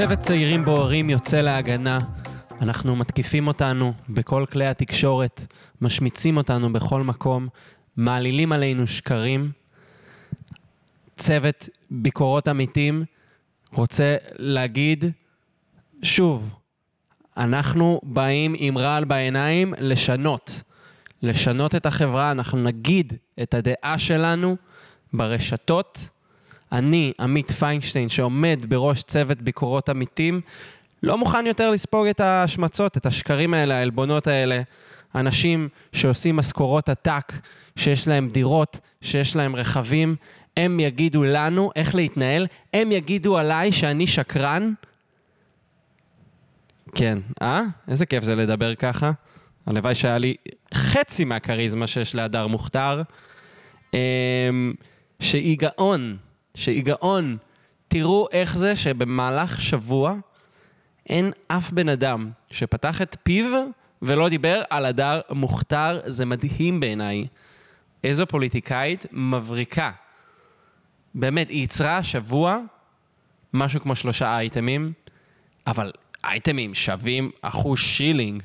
צוות צעירים בוערים יוצא להגנה. אנחנו מתקיפים אותנו בכל כלי התקשורת, משמיצים אותנו בכל מקום, מעלילים עלינו שקרים. צוות ביקורות עמיתים רוצה להגיד, שוב, אנחנו באים עם רעל בעיניים לשנות. לשנות את החברה, אנחנו נגיד את הדעה שלנו ברשתות. אני, עמית פיינשטיין, שעומד בראש צוות ביקורות עמיתים, לא מוכן יותר לספוג את ההשמצות, את השקרים האלה, העלבונות האלה. אנשים שעושים משכורות עתק, שיש להם דירות, שיש להם רכבים, הם יגידו לנו איך להתנהל, הם יגידו עליי שאני שקרן. כן, אה? איזה כיף זה לדבר ככה. הלוואי שהיה לי חצי מהכריזמה שיש להדר מוכתר. אמ, שהיא גאון, שהיא גאון. תראו איך זה שבמהלך שבוע אין אף בן אדם שפתח את פיו ולא דיבר על הדר מוכתר. זה מדהים בעיניי. איזו פוליטיקאית מבריקה. באמת, היא ייצרה השבוע משהו כמו שלושה אייטמים, אבל אייטמים שווים אחוז שילינג.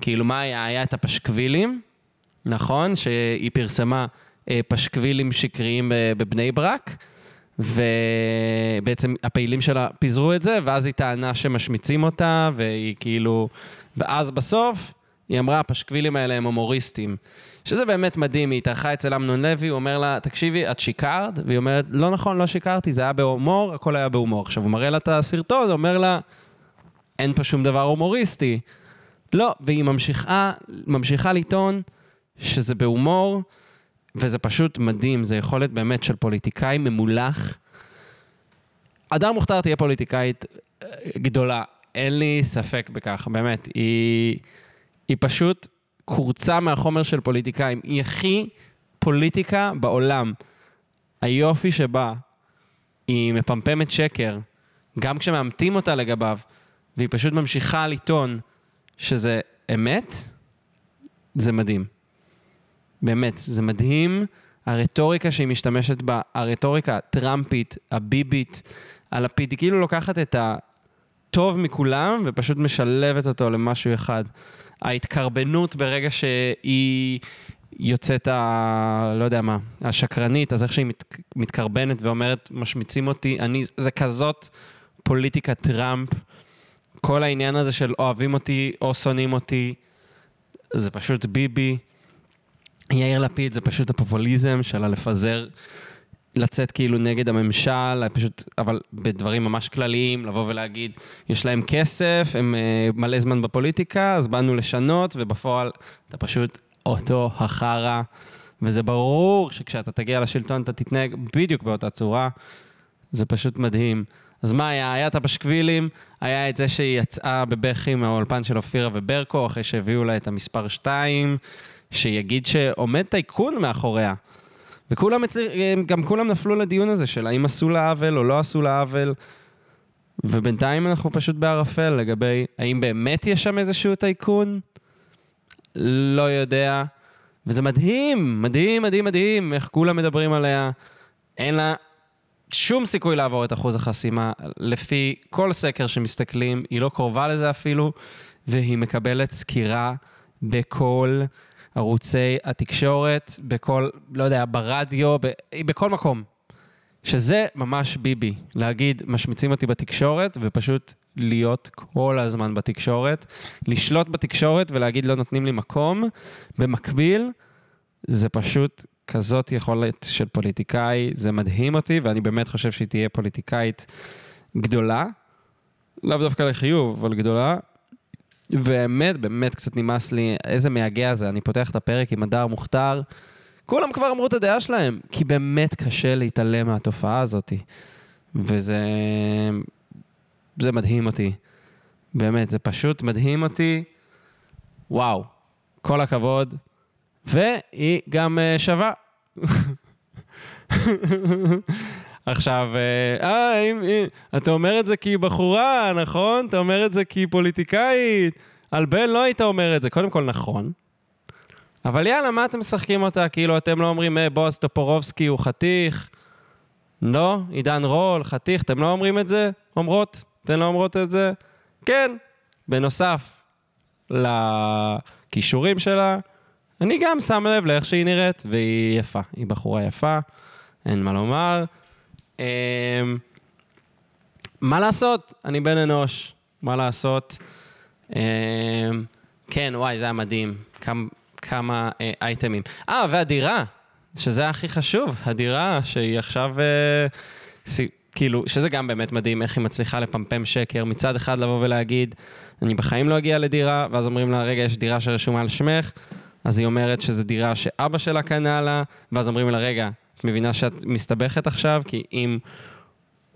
כאילו, מה היה? היה את הפשקווילים, נכון? שהיא פרסמה אה, פשקווילים שקריים אה, בבני ברק, ובעצם הפעילים שלה פיזרו את זה, ואז היא טענה שמשמיצים אותה, והיא כאילו... ואז בסוף היא אמרה, הפשקווילים האלה הם הומוריסטים. שזה באמת מדהים, היא התארחה אצל אמנון לוי, הוא אומר לה, תקשיבי, את שיקרת? והיא אומרת, לא נכון, לא שיקרתי, זה היה בהומור, הכל היה בהומור. עכשיו, הוא מראה לה את הסרטון, אומר לה, אין פה שום דבר הומוריסטי. לא, והיא ממשיכה, ממשיכה לטעון שזה בהומור, וזה פשוט מדהים, זה יכולת באמת של פוליטיקאי ממולח. הדר מוכתר תהיה פוליטיקאית אה, גדולה, אין לי ספק בכך, באמת. היא, היא פשוט קורצה מהחומר של פוליטיקאים. היא הכי פוליטיקה בעולם. היופי שבה היא מפמפמת שקר, גם כשמאמתים אותה לגביו, והיא פשוט ממשיכה לטעון שזה אמת, זה מדהים. באמת, זה מדהים. הרטוריקה שהיא משתמשת בה, הרטוריקה הטראמפית, הביבית, הלפיד, היא כאילו לוקחת את הטוב מכולם ופשוט משלבת אותו למשהו אחד. ההתקרבנות ברגע שהיא יוצאת, ה... לא יודע מה, השקרנית, אז איך שהיא מת... מתקרבנת ואומרת, משמיצים אותי, אני, זה כזאת פוליטיקה טראמפ. כל העניין הזה של אוהבים אותי או שונאים אותי, זה פשוט ביבי. יאיר לפיד זה פשוט הפופוליזם של הלפזר, לצאת כאילו נגד הממשל, פשוט, אבל בדברים ממש כלליים, לבוא ולהגיד, יש להם כסף, הם uh, מלא זמן בפוליטיקה, אז באנו לשנות, ובפועל אתה פשוט אותו החרא, וזה ברור שכשאתה תגיע לשלטון אתה תתנהג בדיוק באותה צורה, זה פשוט מדהים. אז מה היה? היה את הפשקווילים, היה את זה שהיא יצאה בבכי מהאולפן של אופירה וברקו, אחרי שהביאו לה את המספר 2, שיגיד שעומד טייקון מאחוריה. וכולם אצלי, גם כולם נפלו לדיון הזה של האם עשו לה עוול או לא עשו לה עוול. ובינתיים אנחנו פשוט בערפל לגבי האם באמת יש שם איזשהו טייקון? לא יודע. וזה מדהים, מדהים, מדהים, מדהים, איך כולם מדברים עליה. אין לה שום סיכוי לעבור את אחוז החסימה. לפי כל סקר שמסתכלים, היא לא קרובה לזה אפילו, והיא מקבלת סקירה בכל ערוצי התקשורת, בכל, לא יודע, ברדיו, ב, בכל מקום. שזה ממש ביבי, להגיד, משמיצים אותי בתקשורת, ופשוט להיות כל הזמן בתקשורת, לשלוט בתקשורת ולהגיד לא נותנים לי מקום. במקביל, זה פשוט כזאת יכולת של פוליטיקאי, זה מדהים אותי, ואני באמת חושב שהיא תהיה פוליטיקאית גדולה, לאו דווקא לחיוב, אבל גדולה. באמת, באמת קצת נמאס לי, איזה מייגע זה, אני פותח את הפרק עם הדר מוכתר, כולם כבר אמרו את הדעה שלהם, כי באמת קשה להתעלם מהתופעה הזאת. וזה זה מדהים אותי. באמת, זה פשוט מדהים אותי. וואו, כל הכבוד. והיא גם uh, שווה. עכשיו, אה, אה אם, אם, אתה אומר את זה כי היא בחורה, נכון? אתה אומר את זה כי היא פוליטיקאית. על בן לא היית אומר את זה. קודם כל, נכון. אבל יאללה, מה אתם משחקים אותה? כאילו, אתם לא אומרים, אה, בועז טופורובסקי הוא חתיך. לא, עידן רול, חתיך, אתם לא אומרים את זה? אומרות? אתן לא אומרות את זה? כן, בנוסף לכישורים שלה, אני גם שם לב לאיך שהיא נראית, והיא יפה, היא בחורה יפה, אין מה לומר. אמ, מה לעשות? אני בן אנוש, מה לעשות? אמ, כן, וואי, זה היה מדהים. כמה, אה, אייטמים. אה, והדירה, שזה הכי חשוב, הדירה שהיא עכשיו... אה, כאילו, שזה גם באמת מדהים, איך היא מצליחה לפמפם שקר. מצד אחד לבוא ולהגיד, אני בחיים לא אגיע לדירה, ואז אומרים לה, רגע, יש דירה שרשומה על שמך, אז היא אומרת שזו דירה שאבא שלה קנה לה, ואז אומרים לה, רגע, מבינה שאת מסתבכת עכשיו? כי אם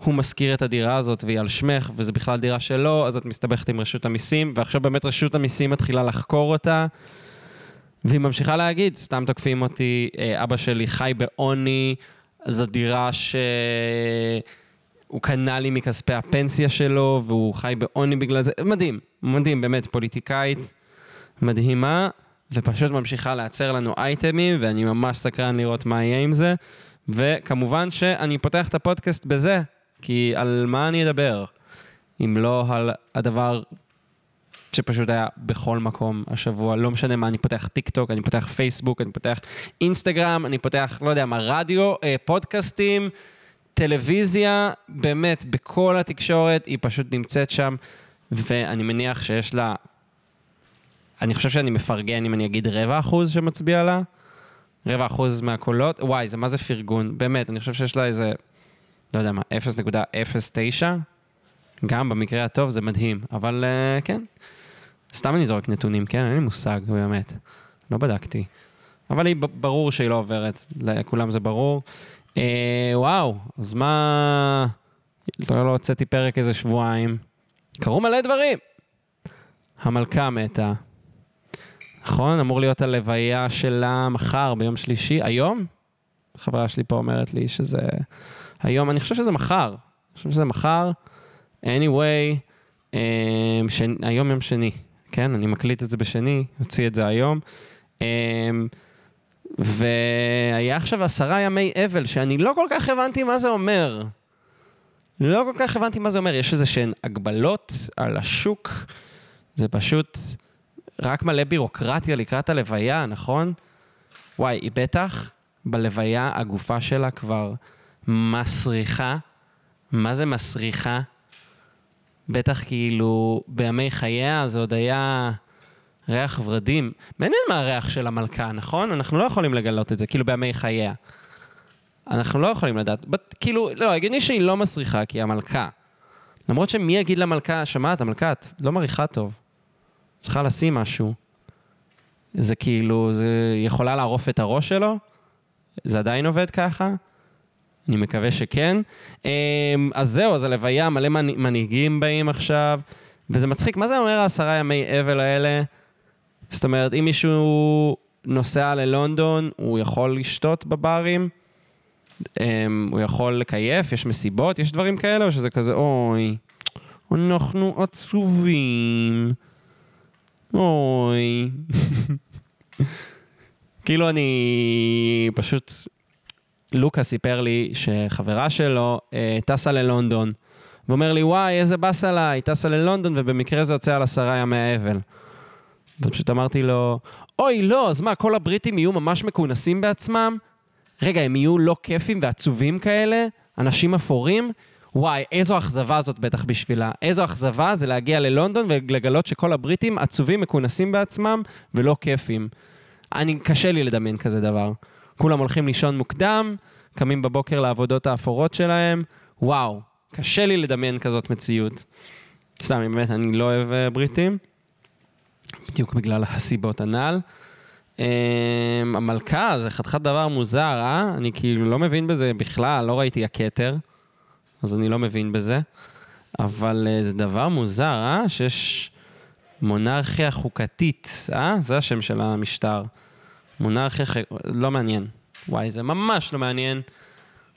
הוא משכיר את הדירה הזאת והיא על שמך, וזו בכלל דירה שלו, אז את מסתבכת עם רשות המיסים, ועכשיו באמת רשות המיסים מתחילה לחקור אותה, והיא ממשיכה להגיד, סתם תוקפים אותי, אה, אבא שלי חי בעוני, זו דירה שהוא קנה לי מכספי הפנסיה שלו, והוא חי בעוני בגלל זה. מדהים, מדהים, באמת, פוליטיקאית מדהימה, ופשוט ממשיכה לייצר לנו אייטמים, ואני ממש סקרן לראות מה יהיה עם זה. וכמובן שאני פותח את הפודקאסט בזה, כי על מה אני אדבר? אם לא על הדבר שפשוט היה בכל מקום השבוע, לא משנה מה, אני פותח טיק טוק, אני פותח פייסבוק, אני פותח אינסטגרם, אני פותח, לא יודע מה, רדיו, אה, פודקאסטים, טלוויזיה, באמת, בכל התקשורת, היא פשוט נמצאת שם, ואני מניח שיש לה, אני חושב שאני מפרגן אם אני אגיד רבע אחוז שמצביע לה, רבע אחוז מהקולות, וואי, זה מה זה פרגון, באמת, אני חושב שיש לה איזה, לא יודע מה, 0.09, גם במקרה הטוב זה מדהים, אבל uh, כן, סתם אני זורק נתונים, כן? אין לי מושג, באמת. לא בדקתי. אבל היא ברור שהיא לא עוברת, לכולם זה ברור. אה, וואו, אז מה... לא, לא הוצאתי פרק איזה שבועיים. קרו מלא דברים. המלכה מתה. נכון? אמור להיות הלוויה שלה מחר, ביום שלישי. היום? חברה שלי פה אומרת לי שזה... היום, אני חושב שזה מחר. אני חושב שזה מחר. anyway, אה, ש... היום יום שני. כן? אני מקליט את זה בשני, הוציא את זה היום. אמ, והיה עכשיו עשרה ימי אבל, שאני לא כל כך הבנתי מה זה אומר. לא כל כך הבנתי מה זה אומר. יש איזה שהן הגבלות על השוק, זה פשוט רק מלא בירוקרטיה לקראת הלוויה, נכון? וואי, היא בטח בלוויה הגופה שלה כבר מסריחה. מה זה מסריחה? בטח כאילו בימי חייה זה עוד היה ריח ורדים. מעניין מה הריח של המלכה, נכון? אנחנו לא יכולים לגלות את זה, כאילו בימי חייה. אנחנו לא יכולים לדעת. But, כאילו, לא, הגיוני שהיא לא מסריחה, כי היא המלכה. למרות שמי יגיד למלכה, שמעת, המלכה, את לא מריחה טוב. צריכה לשים משהו. זה כאילו, זה יכולה לערוף את הראש שלו? זה עדיין עובד ככה? אני מקווה שכן. אמ, אז זהו, אז הלוויה, מלא מנהיגים באים עכשיו, וזה מצחיק. מה זה אומר העשרה ימי אבל האלה? זאת אומרת, אם מישהו נוסע ללונדון, הוא יכול לשתות בברים? אמ, הוא יכול לקייף? יש מסיבות? יש דברים כאלה? או שזה כזה, אוי, אנחנו עצובים. אוי. כאילו אני פשוט לוקה סיפר לי שחברה שלו אה, טסה ללונדון, ואומר לי, וואי, איזה באס עליי, טסה ללונדון, ובמקרה זה יוצא על עשרה ימי אבל. ופשוט אמרתי לו, אוי, לא, אז מה, כל הבריטים יהיו ממש מכונסים בעצמם? רגע, הם יהיו לא כיפים ועצובים כאלה? אנשים אפורים? וואי, איזו אכזבה זאת בטח בשבילה. איזו אכזבה זה להגיע ללונדון ולגלות שכל הבריטים עצובים, מכונסים בעצמם ולא כיפים. אני, קשה לי לדמיין כזה דבר. כולם הולכים לישון מוקדם, קמים בבוקר לעבודות האפורות שלהם, וואו, קשה לי לדמיין כזאת מציאות. סתם, באמת, אני לא אוהב אה, בריטים, בדיוק בגלל הסיבות הנ"ל. Um, המלכה זה חתיכת דבר מוזר, אה? אני כאילו לא מבין בזה בכלל, לא ראיתי הכתר, אז אני לא מבין בזה. אבל uh, זה דבר מוזר, אה? שיש מונרכיה חוקתית, אה? זה השם של המשטר. מונרכיה, לא מעניין. וואי, זה ממש לא מעניין.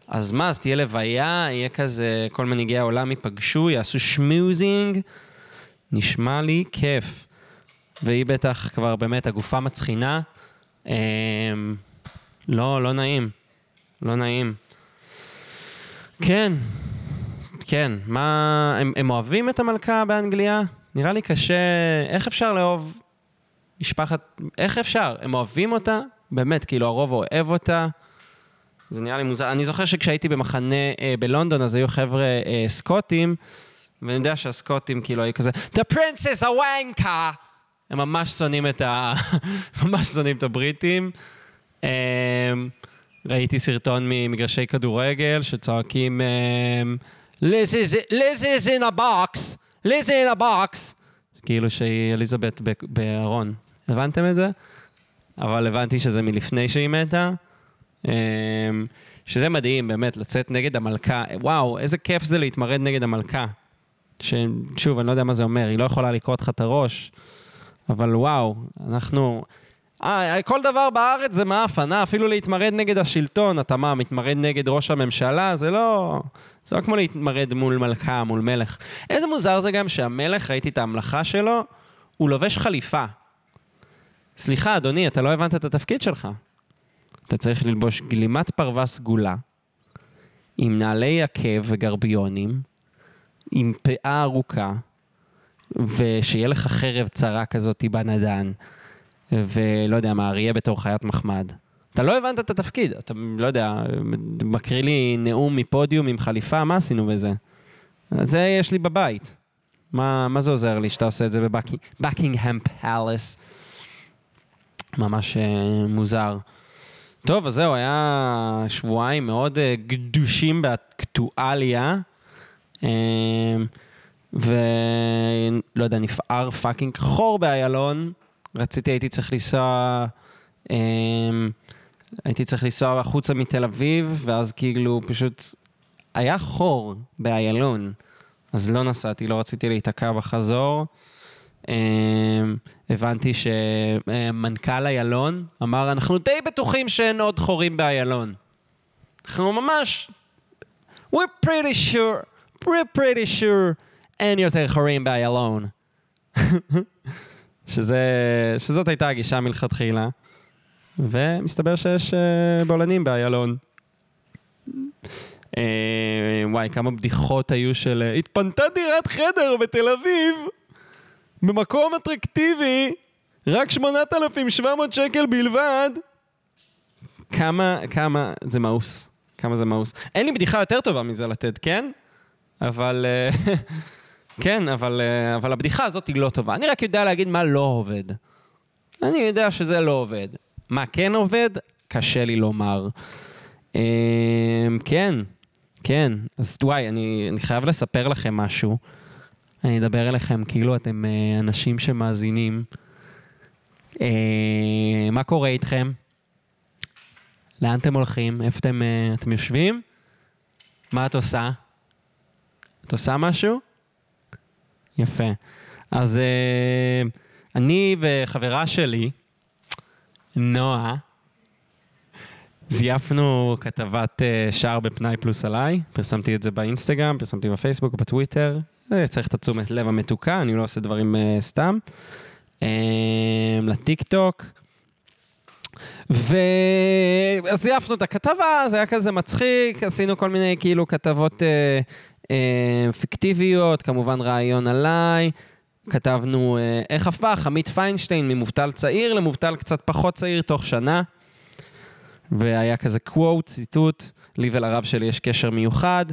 אז מה, אז תהיה לוויה, יהיה כזה, כל מנהיגי העולם ייפגשו, יעשו שמוזינג. נשמע לי כיף. והיא בטח כבר באמת הגופה מצחינה. אה, לא, לא נעים. לא נעים. כן, כן, מה... הם, הם אוהבים את המלכה באנגליה? נראה לי קשה... איך אפשר לאהוב משפחת... איך אפשר? הם אוהבים אותה? באמת, כאילו הרוב אוהב אותה. זה נראה לי מוזר. אני זוכר שכשהייתי במחנה אה, בלונדון, אז היו חבר'ה אה, סקוטים, ואני יודע שהסקוטים כאילו היו כזה, The Princess a wanker! הם ממש שונאים את ה... ממש שונאים את הבריטים. אה, ראיתי סרטון ממגרשי כדורגל שצועקים אה, Liz is, Liz is in a box, Liz in a box. כאילו שהיא אליזבת בארון. הבנתם את זה? אבל הבנתי שזה מלפני שהיא מתה. אמ, שזה מדהים, באמת, לצאת נגד המלכה. וואו, איזה כיף זה להתמרד נגד המלכה. ששוב, אני לא יודע מה זה אומר, היא לא יכולה לקרוא לך את הראש, אבל וואו, אנחנו... אה, כל דבר בארץ זה מאפן, אה? אפילו להתמרד נגד השלטון, אתה מה, מתמרד נגד ראש הממשלה? זה לא... זה לא כמו להתמרד מול מלכה, מול מלך. איזה מוזר זה גם שהמלך, ראיתי את ההמלכה שלו, הוא לובש חליפה. סליחה, אדוני, אתה לא הבנת את התפקיד שלך. אתה צריך ללבוש גלימת פרווה סגולה, עם נעלי עקב וגרביונים, עם פאה ארוכה, ושיהיה לך חרב צרה כזאת בנדן, ולא יודע מה, אריה בתור חיית מחמד. אתה לא הבנת את התפקיד, אתה לא יודע, מקריא לי נאום מפודיום עם חליפה, מה עשינו בזה? זה יש לי בבית. מה, מה זה עוזר לי שאתה עושה את זה בבקינגהם פאלאס? ממש uh, מוזר. טוב, אז זהו, היה שבועיים מאוד uh, גדושים באקטואליה. Uh, ולא יודע, נפער fucking חור באיילון. רציתי, הייתי צריך לנסוע, um, הייתי צריך לנסוע החוצה מתל אביב, ואז כאילו פשוט היה חור באיילון. אז לא נסעתי, לא רציתי להיתקע בחזור. אמ, הבנתי שמנכ"ל איילון אמר, אנחנו די בטוחים שאין עוד חורים באיילון. אנחנו ממש... We're pretty sure, we're pretty sure אין יותר חורים באיילון. שזה, שזאת הייתה הגישה מלכתחילה, ומסתבר שיש uh, בולענים באיילון. Uh, וואי, כמה בדיחות היו של... התפנתה דירת חדר בתל אביב! במקום אטרקטיבי, רק 8,700 שקל בלבד. כמה, כמה, זה מאוס. כמה זה מאוס. אין לי בדיחה יותר טובה מזה לתת, כן? אבל... כן, אבל, אה, אבל הבדיחה הזאת היא לא טובה. אני רק יודע להגיד מה לא עובד. אני יודע שזה לא עובד. מה כן עובד? קשה לי לומר. אמ, כן, כן. אז וואי, אני, אני חייב לספר לכם משהו. אני אדבר אליכם כאילו אתם אה, אנשים שמאזינים. אה, מה קורה איתכם? לאן אתם הולכים? איפה אתם, אתם יושבים? מה את עושה? את עושה משהו? יפה. אז אני וחברה שלי, נועה, זייפנו כתבת שער בפנאי פלוס עליי, פרסמתי את זה באינסטגרם, פרסמתי בפייסבוק, בטוויטר, צריך את התשומת לב המתוקה, אני לא עושה דברים uh, סתם. Uh, לטיק טוק. ואז זייפנו את הכתבה, זה היה כזה מצחיק, עשינו כל מיני כאילו כתבות uh, uh, פיקטיביות, כמובן רעיון עליי. כתבנו uh, איך הפך עמית פיינשטיין ממובטל צעיר למובטל קצת פחות צעיר תוך שנה. והיה כזה קוואט, ציטוט, לי ולרב שלי יש קשר מיוחד.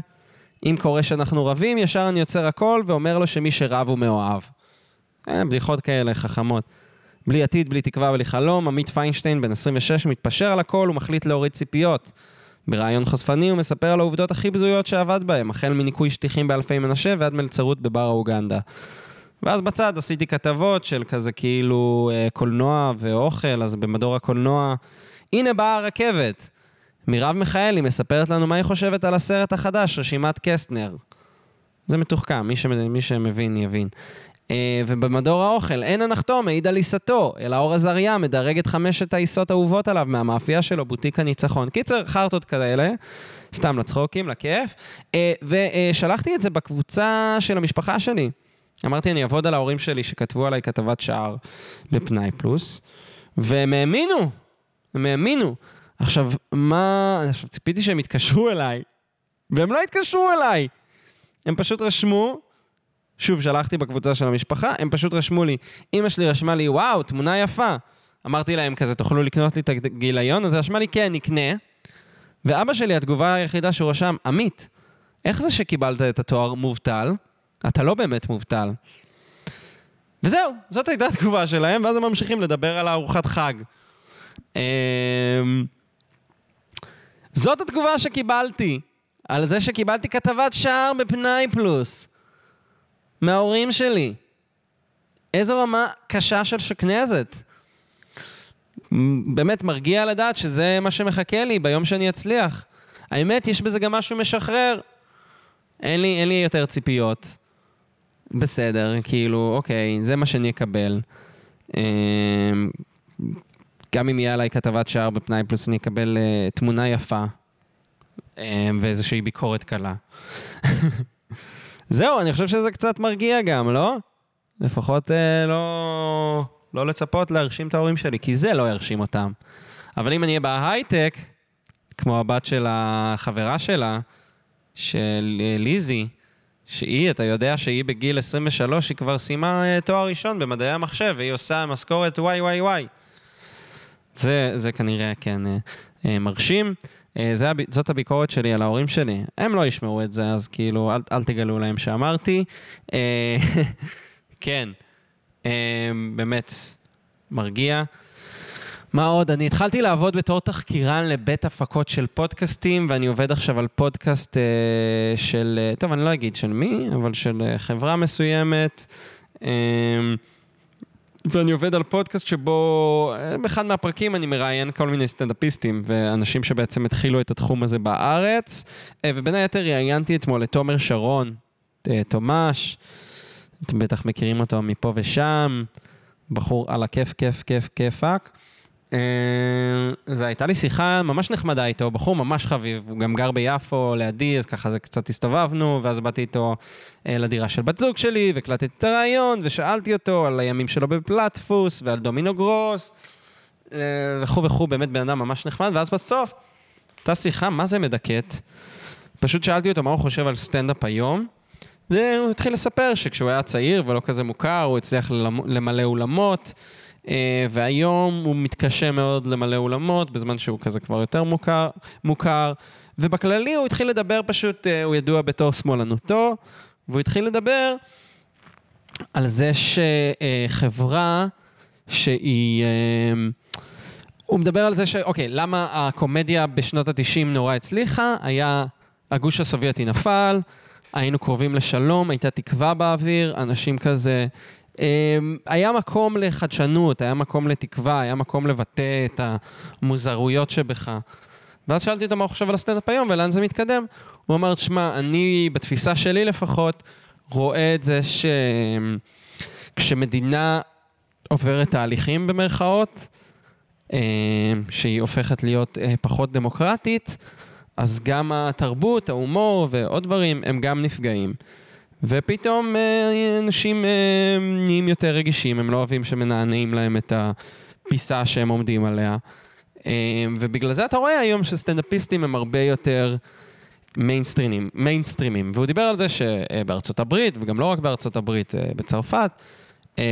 אם קורה שאנחנו רבים, ישר אני יוצר הכל ואומר לו שמי שרב הוא מאוהב. אה, בדיחות כאלה חכמות. בלי עתיד, בלי תקווה, בלי חלום, עמית פיינשטיין, בן 26, מתפשר על הכל ומחליט להוריד ציפיות. בריאיון חשפני הוא מספר על העובדות הכי בזויות שעבד בהם, החל מניקוי שטיחים באלפי מנשה ועד מלצרות בבר האוגנדה. ואז בצד עשיתי כתבות של כזה כאילו אה, קולנוע ואוכל, אז במדור הקולנוע, הנה באה הרכבת. מירב מיכאלי מספרת לנו מה היא חושבת על הסרט החדש, רשימת קסטנר. זה מתוחכם, מי, שמבין, מי שמבין יבין. Uh, ובמדור האוכל, אין הנחתום מעיד על עיסתו, אלא אור עזריה מדרג את חמשת העיסות האהובות עליו מהמאפייה שלו, בוטיק הניצחון. קיצר, חרטות כאלה, סתם לצחוקים, לכיף. Uh, ושלחתי את זה בקבוצה של המשפחה שלי. אמרתי, אני אעבוד על ההורים שלי שכתבו עליי כתבת שער בפנאי פלוס, והם האמינו, הם האמינו. עכשיו, מה... עכשיו, ציפיתי שהם יתקשרו אליי, והם לא התקשרו אליי. הם פשוט רשמו, שוב, שלחתי בקבוצה של המשפחה, הם פשוט רשמו לי, אמא שלי רשמה לי, וואו, תמונה יפה. אמרתי להם כזה, תוכלו לקנות לי את הגיליון? אז היא רשמה לי, כן, נקנה. ואבא שלי, התגובה היחידה שהוא רשם, עמית, איך זה שקיבלת את התואר מובטל? אתה לא באמת מובטל. וזהו, זאת הייתה התגובה שלהם, ואז הם ממשיכים לדבר על הארוחת חג. אמ, זאת התגובה שקיבלתי, על זה שקיבלתי כתבת שער בפנאי פלוס, מההורים שלי. איזו רמה קשה של שקנזת. באמת מרגיע לדעת שזה מה שמחכה לי ביום שאני אצליח. האמת, יש בזה גם משהו משחרר. אין לי, אין לי יותר ציפיות. בסדר, כאילו, אוקיי, זה מה שאני אקבל. אמ, גם אם יהיה עליי כתבת שער בפנאי פלוס, אני אקבל uh, תמונה יפה um, ואיזושהי ביקורת קלה. זהו, אני חושב שזה קצת מרגיע גם, לא? לפחות uh, לא, לא לצפות להרשים את ההורים שלי, כי זה לא ירשים אותם. אבל אם אני אהיה בהייטק, כמו הבת של החברה שלה, של ליזי, שהיא, אתה יודע שהיא בגיל 23, היא כבר סיימה תואר ראשון במדעי המחשב, והיא עושה משכורת וואי וואי וואי. זה, זה כנראה כן אה, אה, מרשים. אה, זאת הביקורת שלי על ההורים שלי. הם לא ישמעו את זה, אז כאילו, אל, אל תגלו להם שאמרתי. אה, כן, אה, באמת, מרגיע. מה עוד? אני התחלתי לעבוד בתור תחקירן לבית הפקות של פודקאסטים, ואני עובד עכשיו על פודקאסט אה, של, טוב, אני לא אגיד של מי, אבל של חברה מסוימת. אה, ואני עובד על פודקאסט שבו אה, באחד מהפרקים אני מראיין כל מיני סטנדאפיסטים ואנשים שבעצם התחילו את התחום הזה בארץ. אה, ובין היתר ראיינתי אתמול את תומר שרון, אה, תומש, אתם בטח מכירים אותו מפה ושם, בחור על הכיף, כיף, כיף, כיפאק. והייתה לי שיחה ממש נחמדה איתו, בחור ממש חביב, הוא גם גר ביפו לידי, אז ככה זה קצת הסתובבנו, ואז באתי איתו לדירה של בת זוג שלי, והקלטתי את הרעיון, ושאלתי אותו על הימים שלו בפלטפוס, ועל דומינו גרוס, וכו' וכו', באמת בן אדם ממש נחמד, ואז בסוף, אותה שיחה, מה זה מדכאת? פשוט שאלתי אותו מה הוא חושב על סטנדאפ היום, והוא התחיל לספר שכשהוא היה צעיר ולא כזה מוכר, הוא הצליח למלא אולמות. אה, והיום הוא מתקשה מאוד למלא אולמות, בזמן שהוא כזה כבר יותר מוכר, מוכר. ובכללי הוא התחיל לדבר פשוט, אה, הוא ידוע בתור שמאלנותו, והוא התחיל לדבר על זה שחברה שהיא... אה, הוא מדבר על זה ש... אוקיי, למה הקומדיה בשנות ה-90 נורא הצליחה? היה... הגוש הסובייטי נפל, היינו קרובים לשלום, הייתה תקווה באוויר, אנשים כזה אמ, היה מקום לחדשנות, היה מקום לתקווה, היה מקום לבטא את המוזרויות שבך. ואז שאלתי אותו מה הוא חושב על הסטנדאפ היום ולאן זה מתקדם. הוא אמר, שמע, אני, בתפיסה שלי לפחות, רואה את זה שכשמדינה עוברת תהליכים במרכאות, אמ, שהיא הופכת להיות אה, פחות דמוקרטית, אז גם התרבות, ההומור ועוד דברים, הם גם נפגעים. ופתאום אה, אנשים אה, נהיים יותר רגישים, הם לא אוהבים שמנענעים להם את הפיסה שהם עומדים עליה. אה, ובגלל זה אתה רואה היום שסטנדאפיסטים הם הרבה יותר מיינסטרימים, מיינסטרימים. והוא דיבר על זה שבארצות הברית, וגם לא רק בארצות הברית, בצרפת,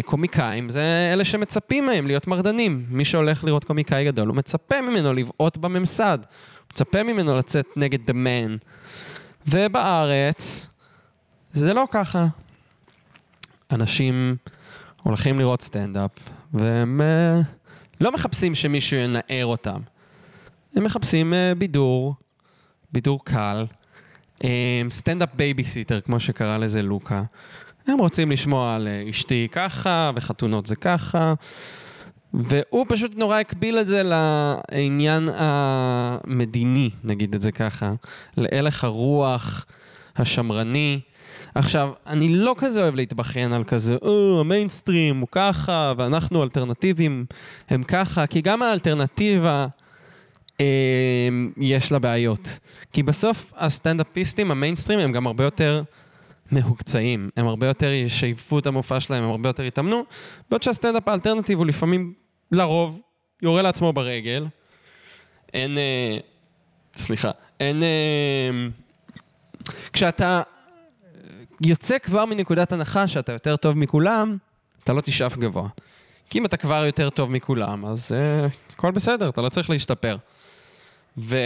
קומיקאים זה אלה שמצפים מהם להיות מרדנים. מי שהולך לראות קומיקאי גדול, הוא מצפה ממנו לבעוט בממסד. הוא מצפה ממנו לצאת נגד the man. ובארץ, זה לא ככה. אנשים הולכים לראות סטנדאפ, והם uh, לא מחפשים שמישהו ינער אותם. הם מחפשים uh, בידור, בידור קל, uh, סטנדאפ בייביסיטר, כמו שקרא לזה לוקה. הם רוצים לשמוע על אשתי ככה, וחתונות זה ככה. והוא פשוט נורא הקביל את זה לעניין המדיני, נגיד את זה ככה, להלך הרוח השמרני. עכשיו, אני לא כזה אוהב להתבכיין על כזה, או, המיינסטרים הוא ככה, ואנחנו אלטרנטיביים הם ככה, כי גם האלטרנטיבה, אה, יש לה בעיות. כי בסוף הסטנדאפיסטים, המיינסטרים, הם גם הרבה יותר מהוקצעים. הם הרבה יותר ישייפו את המופע שלהם, הם הרבה יותר יתאמנו, בעוד שהסטנדאפ האלטרנטיב הוא לפעמים, לרוב, יורה לעצמו ברגל. אין... אה, סליחה. אין... אה, כשאתה יוצא כבר מנקודת הנחה שאתה יותר טוב מכולם, אתה לא תשאף גבוה. כי אם אתה כבר יותר טוב מכולם, אז uh, הכל בסדר, אתה לא צריך להשתפר. ובגלל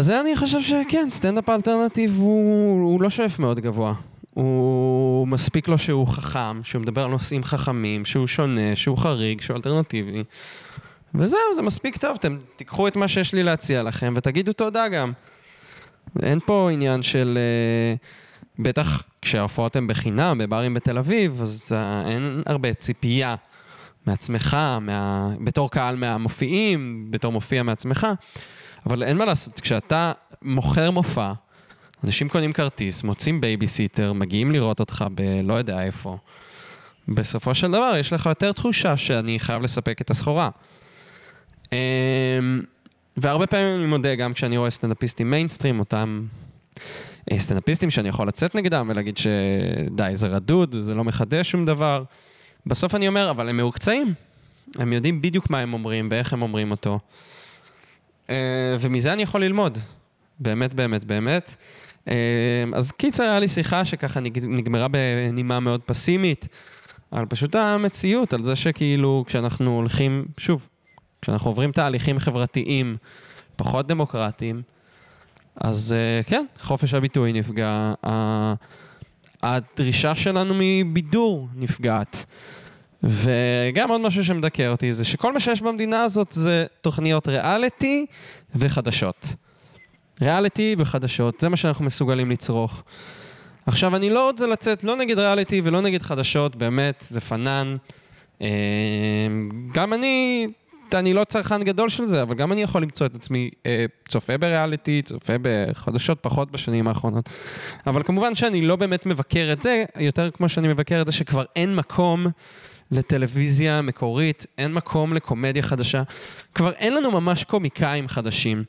זה אני חושב שכן, סטנדאפ האלטרנטיב הוא, הוא לא שואף מאוד גבוה. הוא מספיק לו שהוא חכם, שהוא מדבר על נושאים חכמים, שהוא שונה, שהוא חריג, שהוא אלטרנטיבי. וזהו, זה מספיק טוב, אתם תיקחו את מה שיש לי להציע לכם ותגידו תודה גם. אין פה עניין של... Uh, בטח כשההופעות הן בחינם, בברים בתל אביב, אז uh, אין הרבה ציפייה מעצמך, מה... בתור קהל מהמופיעים, בתור מופיע מעצמך, אבל אין מה לעשות, כשאתה מוכר מופע, אנשים קונים כרטיס, מוצאים בייביסיטר, מגיעים לראות אותך בלא יודע איפה. בסופו של דבר יש לך יותר תחושה שאני חייב לספק את הסחורה. והרבה פעמים אני מודה, גם כשאני רואה סטנדאפיסטים מיינסטרים, אותם אה, סטנדאפיסטים שאני יכול לצאת נגדם ולהגיד שדי, זה רדוד, זה לא מחדש שום דבר. בסוף אני אומר, אבל הם מעוקצעים. הם יודעים בדיוק מה הם אומרים ואיך הם אומרים אותו. אה, ומזה אני יכול ללמוד. באמת, באמת, באמת. אה, אז קיצר, היה לי שיחה שככה נגמרה בנימה מאוד פסימית, על פשוט המציאות, על זה שכאילו כשאנחנו הולכים, שוב, כשאנחנו עוברים תהליכים חברתיים פחות דמוקרטיים, אז אה, כן, חופש הביטוי נפגע, הדרישה שלנו מבידור נפגעת. וגם עוד משהו שמדכא אותי זה שכל מה שיש במדינה הזאת זה תוכניות ריאליטי וחדשות. ריאליטי וחדשות, זה מה שאנחנו מסוגלים לצרוך. עכשיו, אני לא רוצה לצאת לא נגד ריאליטי ולא נגד חדשות, באמת, זה פנן. אה, גם אני, אני לא צרכן גדול של זה, אבל גם אני יכול למצוא את עצמי אה, צופה בריאליטי, צופה בחדשות פחות בשנים האחרונות. אבל כמובן שאני לא באמת מבקר את זה, יותר כמו שאני מבקר את זה שכבר אין מקום לטלוויזיה מקורית, אין מקום לקומדיה חדשה. כבר אין לנו ממש קומיקאים חדשים.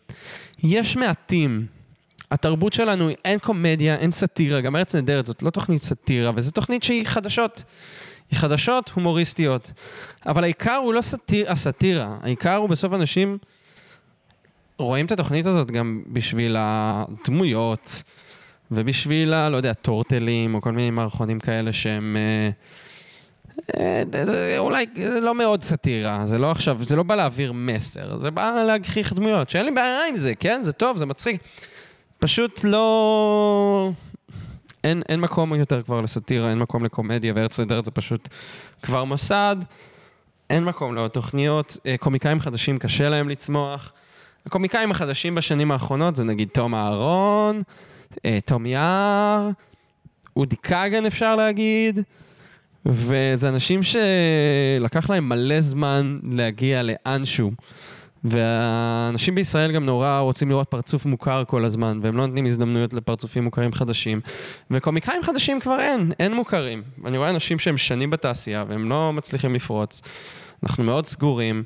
יש מעטים. התרבות שלנו, אין קומדיה, אין סאטירה, גם ארץ נהדרת זאת לא תוכנית סאטירה, וזו תוכנית שהיא חדשות. היא חדשות הומוריסטיות. אבל העיקר הוא לא סאטיר, הסאטירה, העיקר הוא בסוף אנשים רואים את התוכנית הזאת גם בשביל הדמויות, ובשביל, ה, לא יודע, טורטלים, או כל מיני מערכונים כאלה שהם... אה, אה, אולי לא מאוד סאטירה, זה לא עכשיו, זה לא בא להעביר מסר, זה בא להגחיך דמויות, שאין לי בעיה עם זה, כן? זה טוב, זה מצחיק. פשוט לא... אין, אין מקום יותר כבר לסאטירה, אין מקום לקומדיה, וארץ נהדרת זה פשוט כבר מוסד. אין מקום לעוד תוכניות. אה, קומיקאים חדשים קשה להם לצמוח. הקומיקאים החדשים בשנים האחרונות זה נגיד תום אהרון, אה, תום יער, אודי כגן אפשר להגיד. וזה אנשים שלקח להם מלא זמן להגיע לאנשהו. והאנשים בישראל גם נורא רוצים לראות פרצוף מוכר כל הזמן, והם לא נותנים הזדמנויות לפרצופים מוכרים חדשים. וקומיקאים חדשים כבר אין, אין מוכרים. אני רואה אנשים שהם שנים בתעשייה, והם לא מצליחים לפרוץ. אנחנו מאוד סגורים.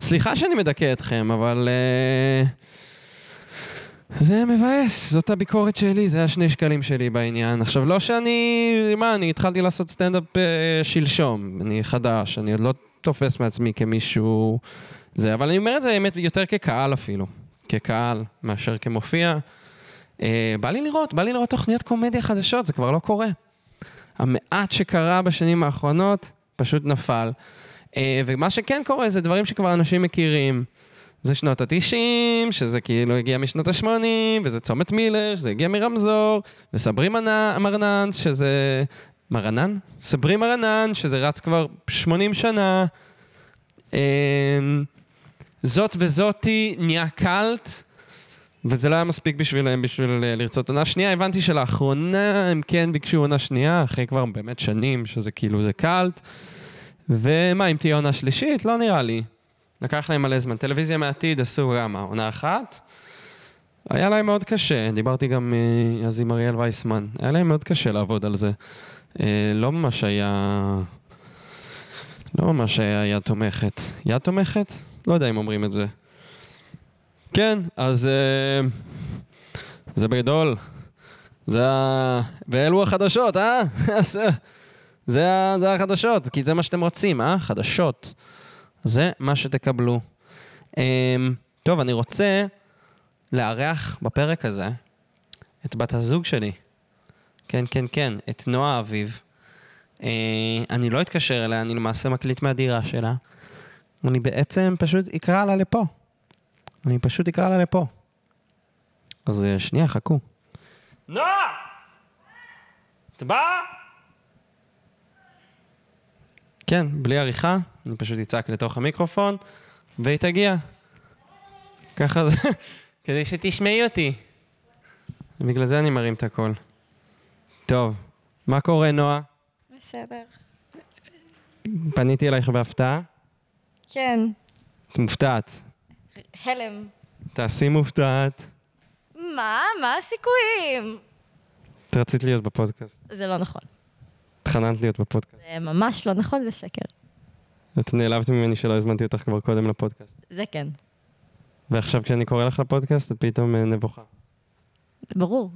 סליחה שאני מדכא אתכם, אבל... Uh... זה מבאס, זאת הביקורת שלי, זה השני שקלים שלי בעניין. עכשיו, לא שאני, מה, אני התחלתי לעשות סטנדאפ uh, שלשום, אני חדש, אני עוד לא תופס מעצמי כמישהו זה, אבל אני אומר את זה באמת יותר כקהל אפילו, כקהל מאשר כמופיע. Uh, בא לי לראות, בא לי לראות תוכניות קומדיה חדשות, זה כבר לא קורה. המעט שקרה בשנים האחרונות פשוט נפל. Uh, ומה שכן קורה זה דברים שכבר אנשים מכירים. זה שנות ה-90, שזה כאילו הגיע משנות ה-80, וזה צומת מילר, שזה הגיע מרמזור, וסברי מרנן, שזה... מרנן? סברי מרנן, שזה רץ כבר 80 שנה. זאת וזאתי נהיה קאלט, וזה לא היה מספיק בשבילם בשביל לרצות עונה שנייה. הבנתי שלאחרונה הם כן ביקשו עונה שנייה, אחרי כבר באמת שנים שזה כאילו זה קאלט. ומה, אם תהיה עונה שלישית? לא נראה לי. לקח להם מלא זמן. טלוויזיה מהעתיד עשו גם עונה אחת. היה להם מאוד קשה, דיברתי גם uh, אז עם אריאל וייסמן, היה להם מאוד קשה לעבוד על זה. לא ממש היה... לא ממש היה יד תומכת. יד תומכת? לא יודע אם אומרים את זה. כן, אז uh, זה בגדול. זה ה... ואלו החדשות, אה? זה, זה החדשות, כי זה מה שאתם רוצים, אה? חדשות. זה מה שתקבלו. Um, טוב, אני רוצה לארח בפרק הזה את בת הזוג שלי. כן, כן, כן, את נועה אביב. אה, אני לא אתקשר אליה, אני למעשה מקליט מהדירה שלה. אני בעצם פשוט אקרא לה לפה. אני פשוט אקרא לה לפה. אז אה, שנייה, חכו. נועה! את באה? כן, בלי עריכה, אני פשוט אצעק לתוך המיקרופון, והיא תגיע. ככה זה, כדי שתשמעי אותי. בגלל זה אני מרים את הקול. טוב, מה קורה, נועה? בסדר. פניתי אלייך בהפתעה? כן. את מופתעת. הלם. תעשי מופתעת. מה? מה הסיכויים? את רצית להיות בפודקאסט. זה לא נכון. התחננת להיות בפודקאסט. זה ממש לא נכון, זה שקר. את נעלבת ממני שלא הזמנתי אותך כבר קודם לפודקאסט. זה כן. ועכשיו כשאני קורא לך לפודקאסט, את פתאום אה, נבוכה. ברור.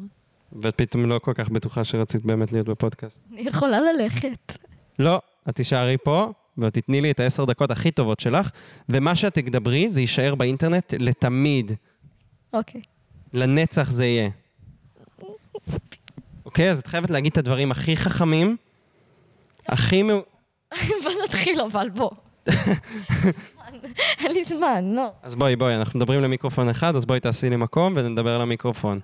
ואת פתאום לא כל כך בטוחה שרצית באמת להיות בפודקאסט. אני יכולה ללכת. לא, את תישארי פה, ואת תתני לי את העשר דקות הכי טובות שלך, ומה שאת תדברי זה יישאר באינטרנט לתמיד. אוקיי. לנצח זה יהיה. אוקיי, אז את חייבת להגיד את הדברים הכי חכמים, הכי... מאו- בוא נתחיל אבל, בוא. אין לי זמן, לא. אז בואי, בואי, אנחנו מדברים למיקרופון אחד, אז בואי תעשי לי מקום ונדבר למיקרופון.